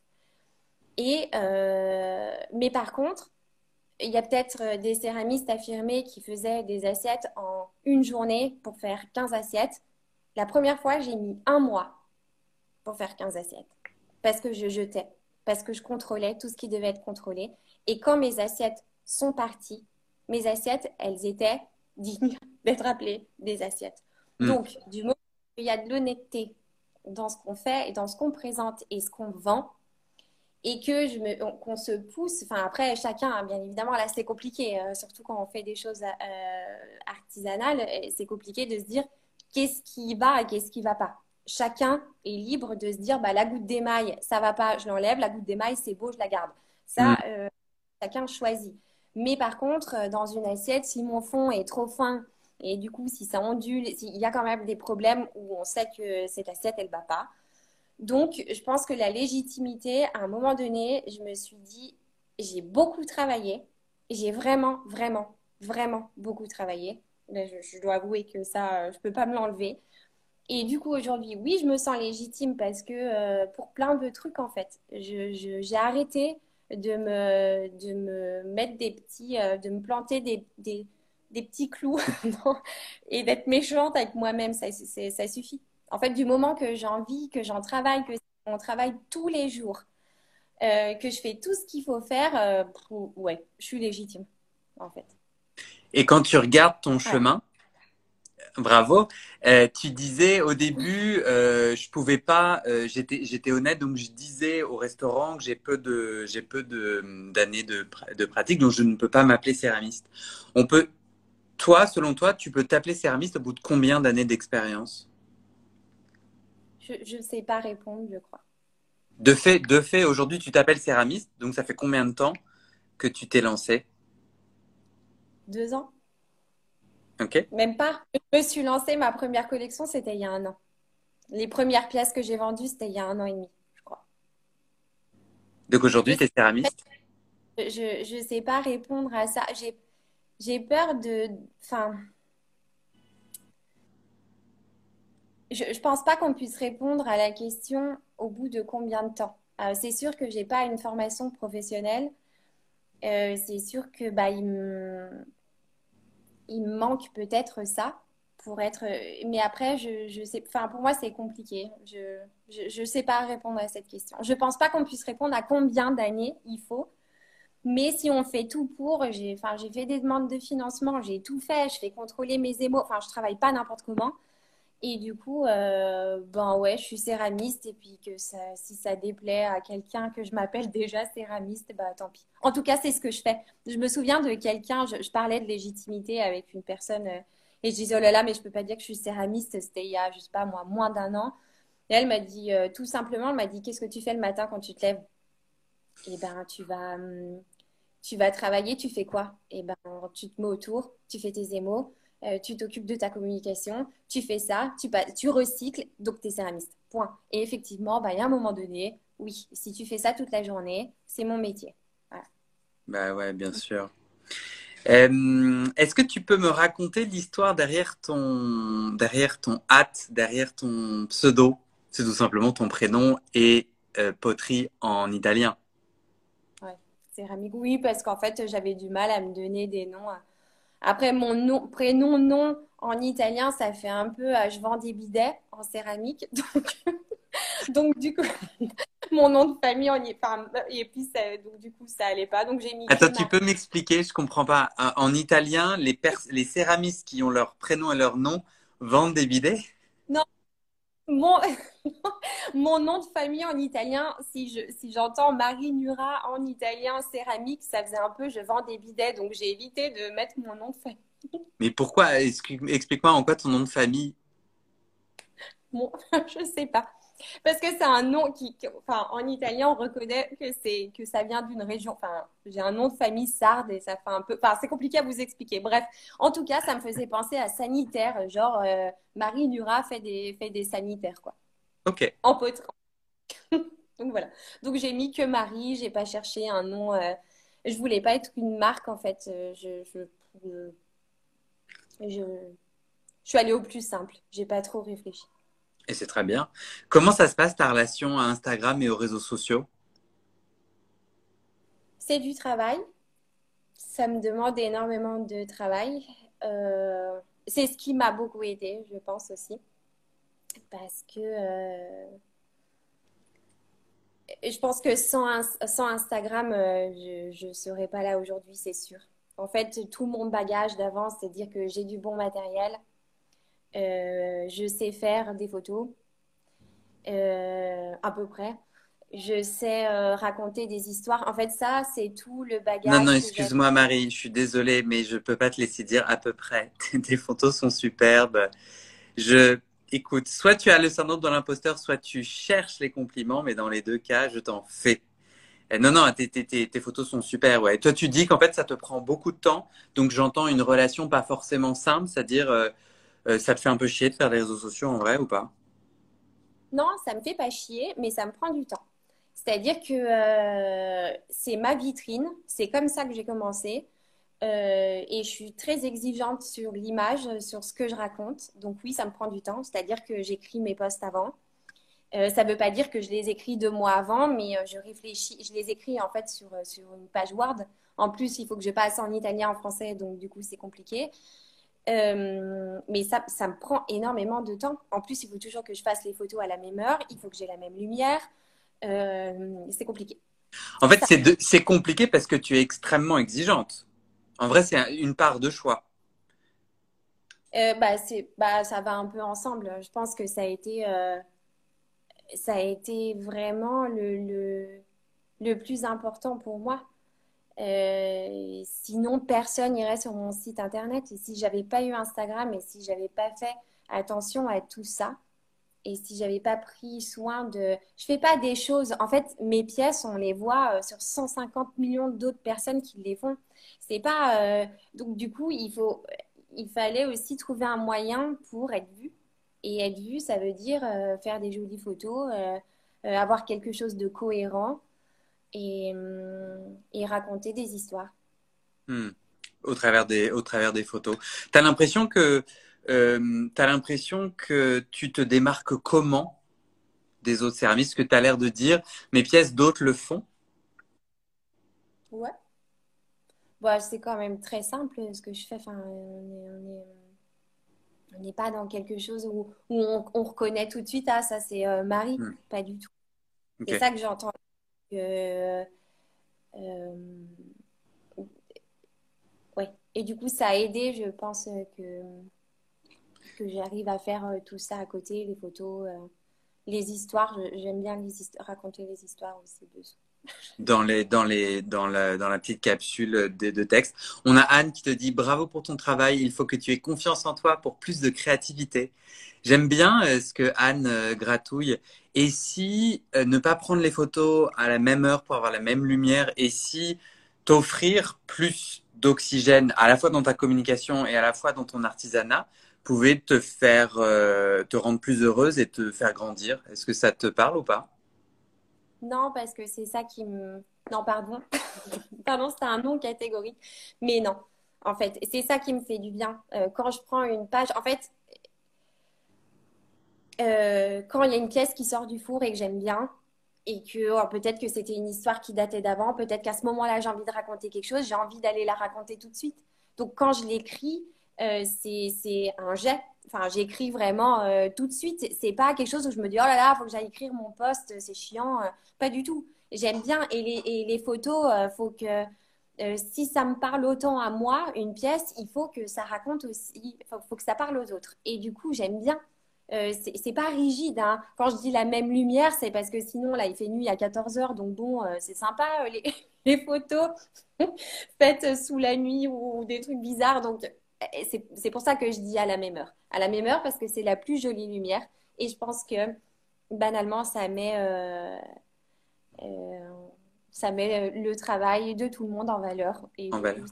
Speaker 2: Et, euh, mais par contre, il y a peut-être des céramistes affirmés qui faisaient des assiettes en une journée pour faire 15 assiettes. La première fois, j'ai mis un mois pour faire 15 assiettes parce que je jetais, parce que je contrôlais tout ce qui devait être contrôlé. Et quand mes assiettes sont parties, mes assiettes, elles étaient dignes d'être appelées des assiettes. Hmm. Donc, du moment où il y a de l'honnêteté dans ce qu'on fait et dans ce qu'on présente et ce qu'on vend, et que je me, qu'on se pousse. Enfin, après, chacun, hein, bien évidemment, là, c'est compliqué, euh, surtout quand on fait des choses euh, artisanales, c'est compliqué de se dire qu'est-ce qui va et qu'est-ce qui va pas. Chacun est libre de se dire, bah, la goutte d'émail, ça va pas, je l'enlève. La goutte d'émail, c'est beau, je la garde. Ça, mm. euh, chacun choisit. Mais par contre, dans une assiette, si mon fond est trop fin et du coup, si ça ondule, il y a quand même des problèmes où on sait que cette assiette, elle va pas. Donc, je pense que la légitimité, à un moment donné, je me suis dit, j'ai beaucoup travaillé. J'ai vraiment, vraiment, vraiment beaucoup travaillé. je, dois avouer que ça, je ne peux pas me l'enlever. Et du coup, aujourd'hui, oui, je me sens légitime parce que euh, pour plein de trucs, en fait, j'ai arrêté de me, de me mettre des petits, euh, de me planter des, des, petits clous et d'être méchante avec moi-même. Ça suffit. En fait, du moment que j'ai envie, que j'en travaille, que on travaille tous les jours, euh, que je fais tout ce qu'il faut faire, euh, ouais, je suis légitime, en fait.
Speaker 1: Et quand tu regardes ton chemin, bravo, euh, tu disais au début, je pouvais pas, j'étais, honnête, donc je disais au restaurant que j'ai peu de, j'ai peu de, d'années de, de pratique, donc je ne peux pas m'appeler céramiste. On peut, toi, selon toi, tu peux t'appeler céramiste au bout de combien d'années d'expérience?
Speaker 2: Je ne sais pas répondre, je crois.
Speaker 1: De fait, de fait aujourd'hui, tu t'appelles céramiste, donc ça fait combien de temps que tu t'es lancé
Speaker 2: Deux ans.
Speaker 1: Ok.
Speaker 2: Même pas. Je me suis lancée, ma première collection, c'était il y a un an. Les premières pièces que j'ai vendues, c'était il y a un an et demi, je crois.
Speaker 1: Donc aujourd'hui, tu es céramiste?
Speaker 2: Je ne sais pas répondre à ça. J'ai peur de. Enfin je ne pense pas qu'on puisse répondre à la question au bout de combien de temps. Euh, c'est sûr que je n'ai pas une formation professionnelle. Euh, c'est sûr que bah, il, me, il manque peut-être ça pour être. Mais après, je, je sais. Enfin, pour moi, c'est compliqué. Je ne sais pas répondre à cette question. Je ne pense pas qu'on puisse répondre à combien d'années il faut. Mais si on fait tout pour, j'ai enfin, fait des demandes de financement, j'ai tout fait, je fais contrôler mes émaux, enfin, je travaille pas n'importe comment. Et du coup, euh, ben ouais, je suis céramiste et puis que si ça déplaît à quelqu'un que je m'appelle déjà céramiste, bah tant pis. En tout cas, c'est ce que je fais. Je me souviens de quelqu'un, je, parlais de légitimité avec une personne euh, et je disais oh là là, mais je peux pas dire que je suis céramiste. C'était il y a, je sais pas moi, moins d'un an. Et elle m'a dit euh, tout simplement, elle m'a dit qu'est-ce que tu fais le matin quand tu te lèves? Eh ben tu vas, hum, tu vas travailler. Tu fais quoi? Eh ben tu te mets autour, tu fais tes émaux euh, tu t'occupes de ta communication, tu fais ça, tu, tu recycles, donc tu es céramiste. Point. Et effectivement, bah, il y a un moment donné, oui, si tu fais ça toute la journée, c'est mon métier.
Speaker 1: Bah ouais, bien sûr. Euh, est-ce que tu peux me raconter l'histoire derrière ton, derrière ton hâte, derrière ton pseudo? C'est tout simplement ton prénom et euh, poterie en italien.
Speaker 2: Ouais, céramique. Oui, parce qu'en fait, j'avais du mal à me donner des noms. Après, mon nom, prénom, nom en italien, ça fait un peu euh, je vends des bidets en céramique. Donc, du coup, mon nom de famille, on y, enfin, et puis donc du coup, ça allait pas. Donc j'ai mis.
Speaker 1: Attends, tu peux m'expliquer Je comprends pas. En italien, les, les céramistes qui ont leur prénom et leur nom vendent des bidets?
Speaker 2: Non, Mon, mon nom de famille en italien, si je, si j'entends Marie Nura en italien céramique, ça faisait un peu je vends des bidets, donc j'ai évité de mettre mon nom de famille.
Speaker 1: Mais pourquoi Explique-moi en quoi ton nom de famille?
Speaker 2: Bon, je sais pas. Parce que c'est un nom qui, enfin, en italien, on reconnaît que c'est que ça vient d'une région. Enfin, j'ai un nom de famille sarde et ça fait un peu. Enfin, c'est compliqué à vous expliquer. Bref, en tout cas, ça me faisait penser à sanitaire, genre euh, Marie Nura fait des fait des sanitaires quoi.
Speaker 1: Ok.
Speaker 2: En pote. Donc voilà. Donc j'ai mis que Marie. J'ai pas cherché un nom. Euh... Je voulais pas être une marque en fait. Euh, je je, je, je, je suis allée au plus simple. J'ai pas trop réfléchi.
Speaker 1: Et c'est très bien. Comment ça se passe ta relation à Instagram et aux réseaux sociaux?
Speaker 2: C'est du travail. Ça me demande énormément de travail. Euh, c'est ce qui m'a beaucoup aidé, je pense aussi. Parce que euh, je pense que sans, Instagram, euh, je ne serais pas là aujourd'hui, c'est sûr. En fait, tout mon bagage d'avance, c'est dire que j'ai du bon matériel, euh, je sais faire des photos, euh, à peu près. Je sais euh, raconter des histoires. En fait, ça, c'est tout le bagage.
Speaker 1: Non, non, excuse-moi, Marie, je suis désolée, mais je peux pas te laisser dire à peu près. Tes photos sont superbes. Je, écoute, soit tu as le syndrome de l'imposteur, soit tu cherches les compliments, mais dans les deux cas, je t'en fais. non, non, tes, tes, tes, photos sont super, ouais. Toi, tu dis qu'en fait, ça te prend beaucoup de temps. Donc, j'entends une relation pas forcément simple, c'est-à-dire, euh, ça te fait un peu chier de faire des réseaux sociaux en vrai ou pas?
Speaker 2: Non, ça me fait pas chier, mais ça me prend du temps. C'est-à-dire que euh, c'est ma vitrine, c'est comme ça que j'ai commencé. Euh, et je suis très exigeante sur l'image, sur ce que je raconte. Donc oui, ça me prend du temps. C'est-à-dire que j'écris mes posts avant. ça ne veut pas dire que je les écris deux mois avant, mais je réfléchis, je les écris en fait sur, sur une page Word. En plus, il faut que je passe en italien, en français, donc du coup, c'est compliqué. Euh, mais ça, ça me prend énormément de temps. En plus, il faut toujours que je fasse les photos à la même heure, il faut que j'ai la même lumière. Euh, c'est compliqué.
Speaker 1: En fait, c'est compliqué parce que tu es extrêmement exigeante. En vrai, c'est une part de choix.
Speaker 2: Euh, bah, bah, ça va un peu ensemble. Je pense que ça a été, euh, ça a été vraiment le, le, le plus important pour moi. Euh, sinon, personne n'irait sur mon site internet. Et si j'avais pas eu Instagram et si j'avais pas fait attention à tout ça, et si j'avais pas pris soin de, je fais pas des choses. En fait, mes pièces, on les voit euh, sur 150 millions d'autres personnes qui les font. C'est pas euh, donc du coup, il faut, il fallait aussi trouver un moyen pour être vu. Et être vu, ça veut dire faire des jolies photos, avoir quelque chose de cohérent et, hum, et raconter des histoires.
Speaker 1: Hmm. Au, travers des, au travers des photos. Tu as l'impression que, euh, as l'impression que tu te démarques comment des autres services que tu as l'air de dire mes pièces, d'autres le font?
Speaker 2: Ouais. Bah, c'est quand même très simple ce que je fais. Enfin, on n'est pas dans quelque chose où, où on, reconnaît tout de suite, ah, ça c'est euh, Marie. Hmm. Pas du tout. C'est ça que j'entends euh. Et du coup, ça a aidé, je pense, que, que j'arrive à faire euh, tout ça à côté, les photos, euh, les histoires. J'aime bien raconter les histoires aussi
Speaker 1: Dans, les, dans, les, dans, la, petite capsule de, texte. On a Anne qui te dit bravo pour ton travail, il faut que tu aies confiance en toi pour plus de créativité. J'aime bien ce que Anne gratouille et si euh, ne pas prendre les photos à la même heure pour avoir la même lumière? Et si t'offrir plus d'oxygène à la fois dans ta communication et à la fois dans ton artisanat pouvait te faire euh, te rendre plus heureuse et te faire grandir? Est-ce que ça te parle ou pas?
Speaker 2: Non, parce que c'est ça qui me non pardon pardon c'était un nom catégorique mais non en fait c'est ça qui me fait du bien euh, quand je prends une page en fait euh, quand il y a une pièce qui sort du four et que j'aime bien, et que oh, peut-être que c'était une histoire qui datait d'avant, peut-être qu'à ce moment-là, j'ai envie de raconter quelque chose, j'ai envie d'aller la raconter tout de suite. Donc quand je l'écris, euh, c'est un jet. Enfin, j'écris vraiment euh, tout de suite. C'est pas quelque chose où je me dis oh là là, faut que j'aille écrire mon poste, c'est chiant. pas du tout. J'aime bien. Et les, photos, faut que si ça me parle autant à moi, une pièce, il faut que ça raconte aussi, faut, faut, que ça parle aux autres. Et du coup, j'aime bien euh, c'est pas rigide. Hein. Quand je dis la même lumière, c'est parce que sinon, là, il fait nuit à 14 heures. Donc, bon, euh, c'est sympa, les, les photos faites sous la nuit ou, des trucs bizarres. Donc, c'est pour ça que je dis à la même heure. À la même heure parce que c'est la plus jolie lumière. Et je pense que, banalement, ça met, ça met le travail de tout le monde en valeur. Et
Speaker 1: en valeur.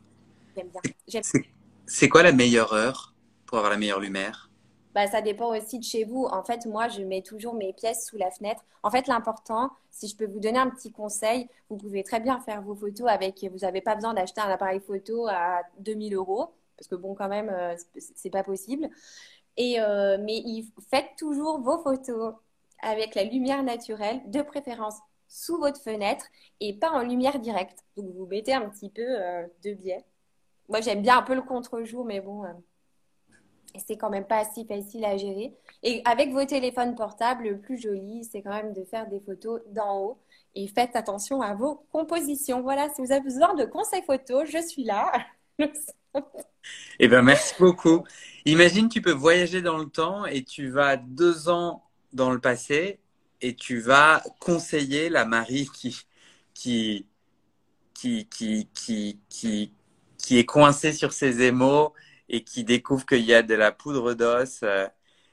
Speaker 1: C'est quoi la meilleure heure pour avoir la meilleure lumière?
Speaker 2: Bah, ça dépend aussi de chez vous. En fait, moi, je mets toujours mes pièces sous la fenêtre. En fait, l'important, si je peux vous donner un petit conseil, vous pouvez très bien faire vos photos avec, vous n'avez pas besoin d'acheter un appareil photo à 2000 euros, parce que bon, quand même, euh, c'est pas possible. Et, euh, mais faites toujours vos photos avec la lumière naturelle, de préférence sous votre fenêtre et pas en lumière directe. Donc, vous mettez un petit peu euh, de biais. Moi, j'aime bien un peu le contre-jour, mais bon, c'est quand même pas si facile à gérer. Et avec vos téléphones portables, le plus joli, c'est quand même de faire des photos d'en haut. Et faites attention à vos compositions. Voilà, si vous avez besoin de conseils photos, je suis là.
Speaker 1: Eh bien, merci beaucoup. Imagine, tu peux voyager dans le temps et tu vas deux ans dans le passé et tu vas conseiller la Marie qui, qui, qui, qui, qui, qui, est coincée sur ses émaux et qui découvre qu'il y a de la poudre d'os.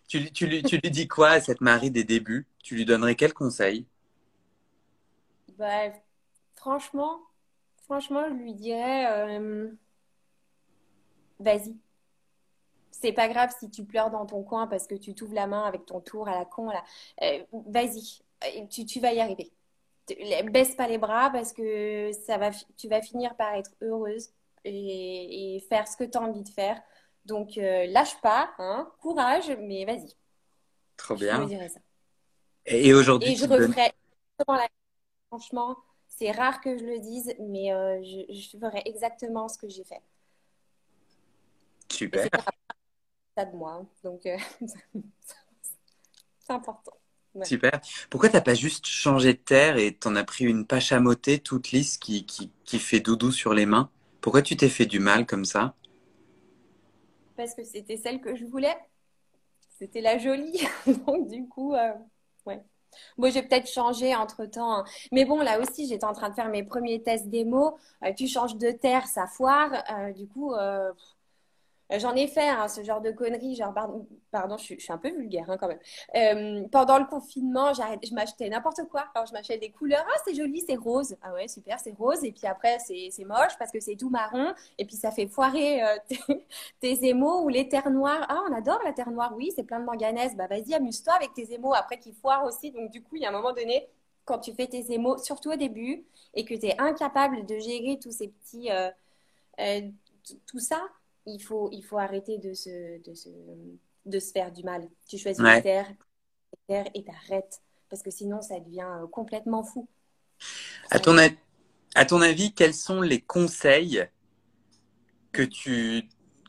Speaker 1: Tu, tu, tu lui dis quoi à cette Marie des débuts? Tu lui donnerais quel conseil?
Speaker 2: Bah, Franchement, franchement, je lui dirais euh, vas-y. C'est pas grave si tu pleures dans ton coin parce que tu t'ouvres la main avec ton tour à la con. Là. Euh, vas-y, tu, tu, vas y arriver. Baisse pas les bras parce que ça va, tu vas finir par être heureuse et, faire ce que tu as envie de faire. Donc, euh, lâche pas, hein, courage, mais vas-y.
Speaker 1: Trop bien. Je dirais ça. Et, aujourd'hui,
Speaker 2: et je referai Franchement, c'est rare que je le dise, mais euh, je, ferai exactement ce que j'ai fait.
Speaker 1: Super.
Speaker 2: Ça de moi, hein. donc euh, c'est important.
Speaker 1: Super. Pourquoi t'as pas juste changé de terre et t'en as pris une pachamotée toute lisse qui, qui, qui fait doudou sur les mains? Pourquoi tu t'es fait du mal comme ça?
Speaker 2: Parce que c'était celle que je voulais. C'était la jolie. Donc, du coup, euh, ouais. Bon, j'ai peut-être changé entre temps. Hein. Mais bon, là aussi, j'étais en train de faire mes premiers tests démo. Euh, tu changes de terre, ça foire. Euh, du coup, euh, j'en ai fait hein, ce genre de conneries, genre, pardon, je, suis, un peu vulgaire hein, quand même. Euh, pendant le confinement, je m'achetais n'importe quoi. Alors, je m'achetais des couleurs, ah, c'est joli, c'est rose. Ah ouais, super, c'est rose. Et puis après, c'est moche parce que c'est tout marron. Et puis, ça fait foirer euh, tes, émaux ou les terres noires. Ah, on adore la terre noire, oui, c'est plein de manganèse. Bah, vas-y, amuse-toi avec tes émaux après qu'ils foirent aussi. Donc, du coup, il y a un moment donné, quand tu fais tes émaux, surtout au début, et que tu es incapable de gérer tous ces petits. tout ça, il faut, il faut arrêter de se, de, se, de se faire du mal. Tu choisis ouais. terre, terre et t'arrêtes. Parce que sinon, ça devient euh, complètement fou.
Speaker 1: À ton, à ton avis, quels sont les conseils que tu,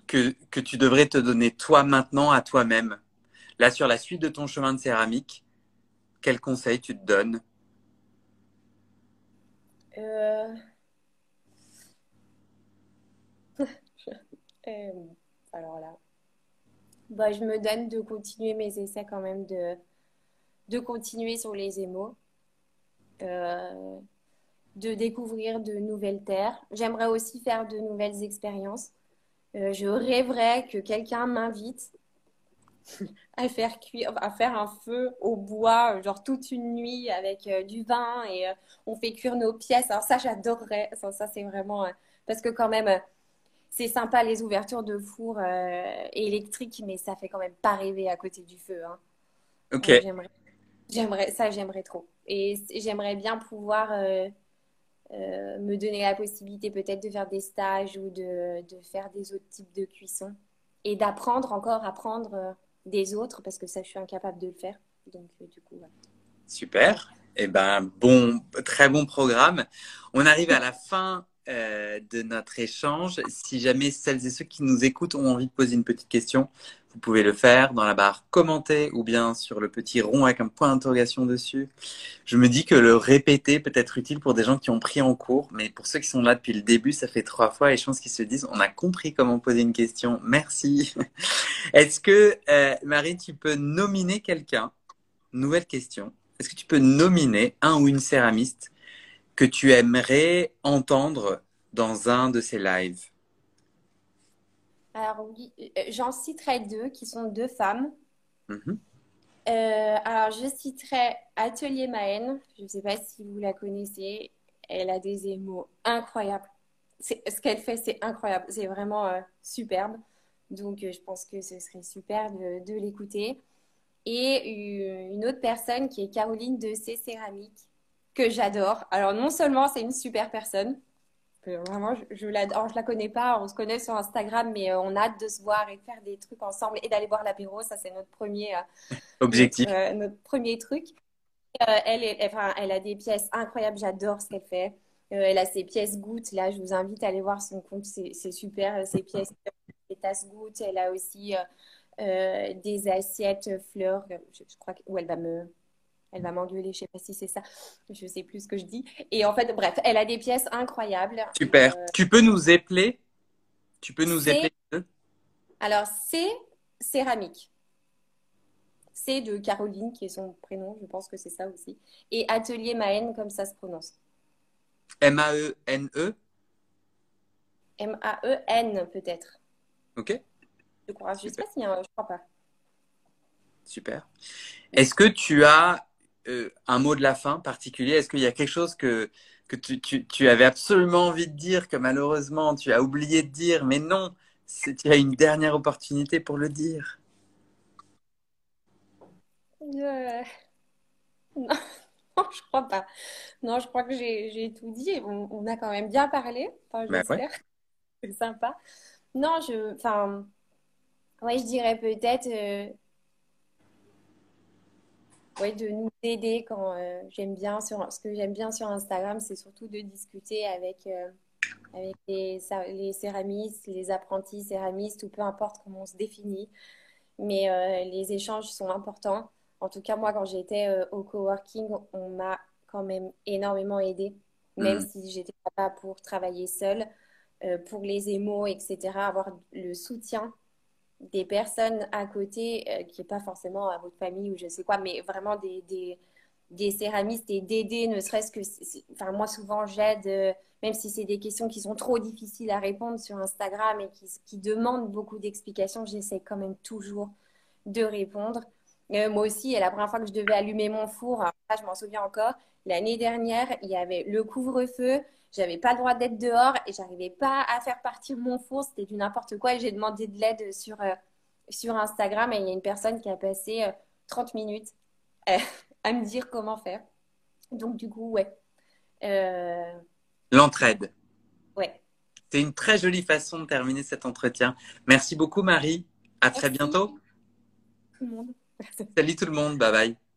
Speaker 1: que, que tu devrais te donner toi maintenant à toi-même? Là, sur la suite de ton chemin de céramique, quels conseils tu te donnes?
Speaker 2: Euh... Euh, alors là, bah, je me donne de continuer mes essais quand même, de, de continuer sur les émaux, euh, de découvrir de nouvelles terres. J'aimerais aussi faire de nouvelles expériences. Euh, je rêverais que quelqu'un m'invite à faire cuire, à faire un feu au bois, genre toute une nuit avec du vin et on fait cuire nos pièces. Alors ça, j'adorerais. Ça, ça c'est vraiment parce que quand même, c'est sympa les ouvertures de four euh, électriques, mais ça fait quand même pas rêver à côté du feu. Hein.
Speaker 1: Ok.
Speaker 2: j'aimerais, ça, j'aimerais trop. Et j'aimerais bien pouvoir euh, euh, me donner la possibilité peut-être de faire des stages ou de, de, faire des autres types de cuisson et d'apprendre encore, apprendre des autres parce que ça, je suis incapable de le faire. Donc, du coup,
Speaker 1: Super. Eh ben, bon, très bon programme. On arrive à la fin euh, de notre échange. Si jamais celles et ceux qui nous écoutent ont envie de poser une petite question, vous pouvez le faire dans la barre commenter ou bien sur le petit rond avec un point d'interrogation dessus. Je me dis que le répéter peut être utile pour des gens qui ont pris en cours, mais pour ceux qui sont là depuis le début, ça fait trois fois et je pense qu'ils se disent on a compris comment poser une question. Merci. Est-ce que euh, Marie, tu peux nominer quelqu'un? Nouvelle question. Est-ce que tu peux nominer un ou une céramiste que tu aimerais entendre dans un de ces lives
Speaker 2: alors oui, euh, j'en citerai deux qui sont deux femmes.
Speaker 1: Mhm.
Speaker 2: Euh, alors je citerai Atelier Maën. Je ne sais pas si vous la connaissez. Elle a des émots incroyables. Ce qu'elle fait, c'est incroyable. C'est vraiment euh, superbe. Donc je pense que ce serait super de, de l'écouter. Et une autre personne qui est Caroline de C Céramique, que j'adore. Alors non seulement c'est une super personne, Vraiment, je, je, la, je la connais pas, on se connaît sur Instagram, mais euh, on a hâte de se voir et de faire des trucs ensemble et d'aller boire l'apéro. Ça, c'est notre premier
Speaker 1: euh, objectif.
Speaker 2: Notre, notre, premier truc. elle, est, enfin, elle a des pièces incroyables, j'adore ce qu'elle fait. elle a ses pièces gouttes. Là, je vous invite à aller voir son compte, c'est super. Ses pièces, des tasses gouttes. Elle a aussi des assiettes fleurs. Je, je crois que, où elle va me elle va m'engueuler, je sais pas si c'est ça, je sais plus ce que je dis. Et en fait, bref, elle a des pièces incroyables.
Speaker 1: Super. Euh, tu peux nous épeler? Tu peux nous épeler
Speaker 2: Alors, c'est céramique. C'est de Caroline, qui est son prénom, je pense que c'est ça aussi. Et Atelier Maën, comme ça se prononce.
Speaker 1: M-A-E-N-E
Speaker 2: M-A-E-N, peut-être.
Speaker 1: Ok.
Speaker 2: Je crois. Je sais pas s'il y a un... Je crois pas.
Speaker 1: Super. Est-ce que tu as euh, un mot de la fin particulier? Est-ce qu'il y a quelque chose que, que tu, tu, tu, avais absolument envie de dire, que malheureusement tu as oublié de dire, mais non, tu as une dernière opportunité pour le dire?
Speaker 2: Euh... Non. je crois pas. Non, je crois que j'ai tout dit. On, on, a quand même bien parlé. Enfin,
Speaker 1: ouais.
Speaker 2: C'est sympa. Non, je, enfin, ouais, je dirais peut-être euh, ouais, de nous aider quand euh, j'aime bien sur ce que j'aime bien sur Instagram, c'est surtout de discuter avec euh, avec les, les, céramistes, les apprentis céramistes ou peu importe comment on se définit. Mais euh, les échanges sont importants. En tout cas, moi, quand j'étais au coworking, on m'a quand même énormément aidé, même mmh. si j'étais pas pour travailler seule, pour les émos, etc. Avoir le soutien des personnes à côté euh, qui n'est pas forcément à votre famille ou je sais quoi, mais vraiment des, des, des céramistes et d'aider, ne serait-ce que. Enfin, moi, souvent, j'aide, euh, même si c'est des questions qui sont trop difficiles à répondre sur Instagram et qui, demandent beaucoup d'explications, j'essaie quand même toujours de répondre. Euh, moi aussi, la première fois que je devais allumer mon four, je m'en souviens encore, l'année dernière, il y avait le couvre-feu. J'avais pas le droit d'être dehors et j'arrivais pas à faire partir mon four. C'était du n'importe quoi. Et j'ai demandé de l'aide sur, euh, sur Instagram. Et il y a une personne qui a passé 30 euh, minutes euh, à me dire comment faire. Donc, du coup, ouais.
Speaker 1: L'entraide.
Speaker 2: Ouais.
Speaker 1: C'est une très jolie façon de terminer cet entretien. Merci beaucoup, Marie. À très bientôt.
Speaker 2: Tout le monde.
Speaker 1: Salut tout le monde. Bye bye.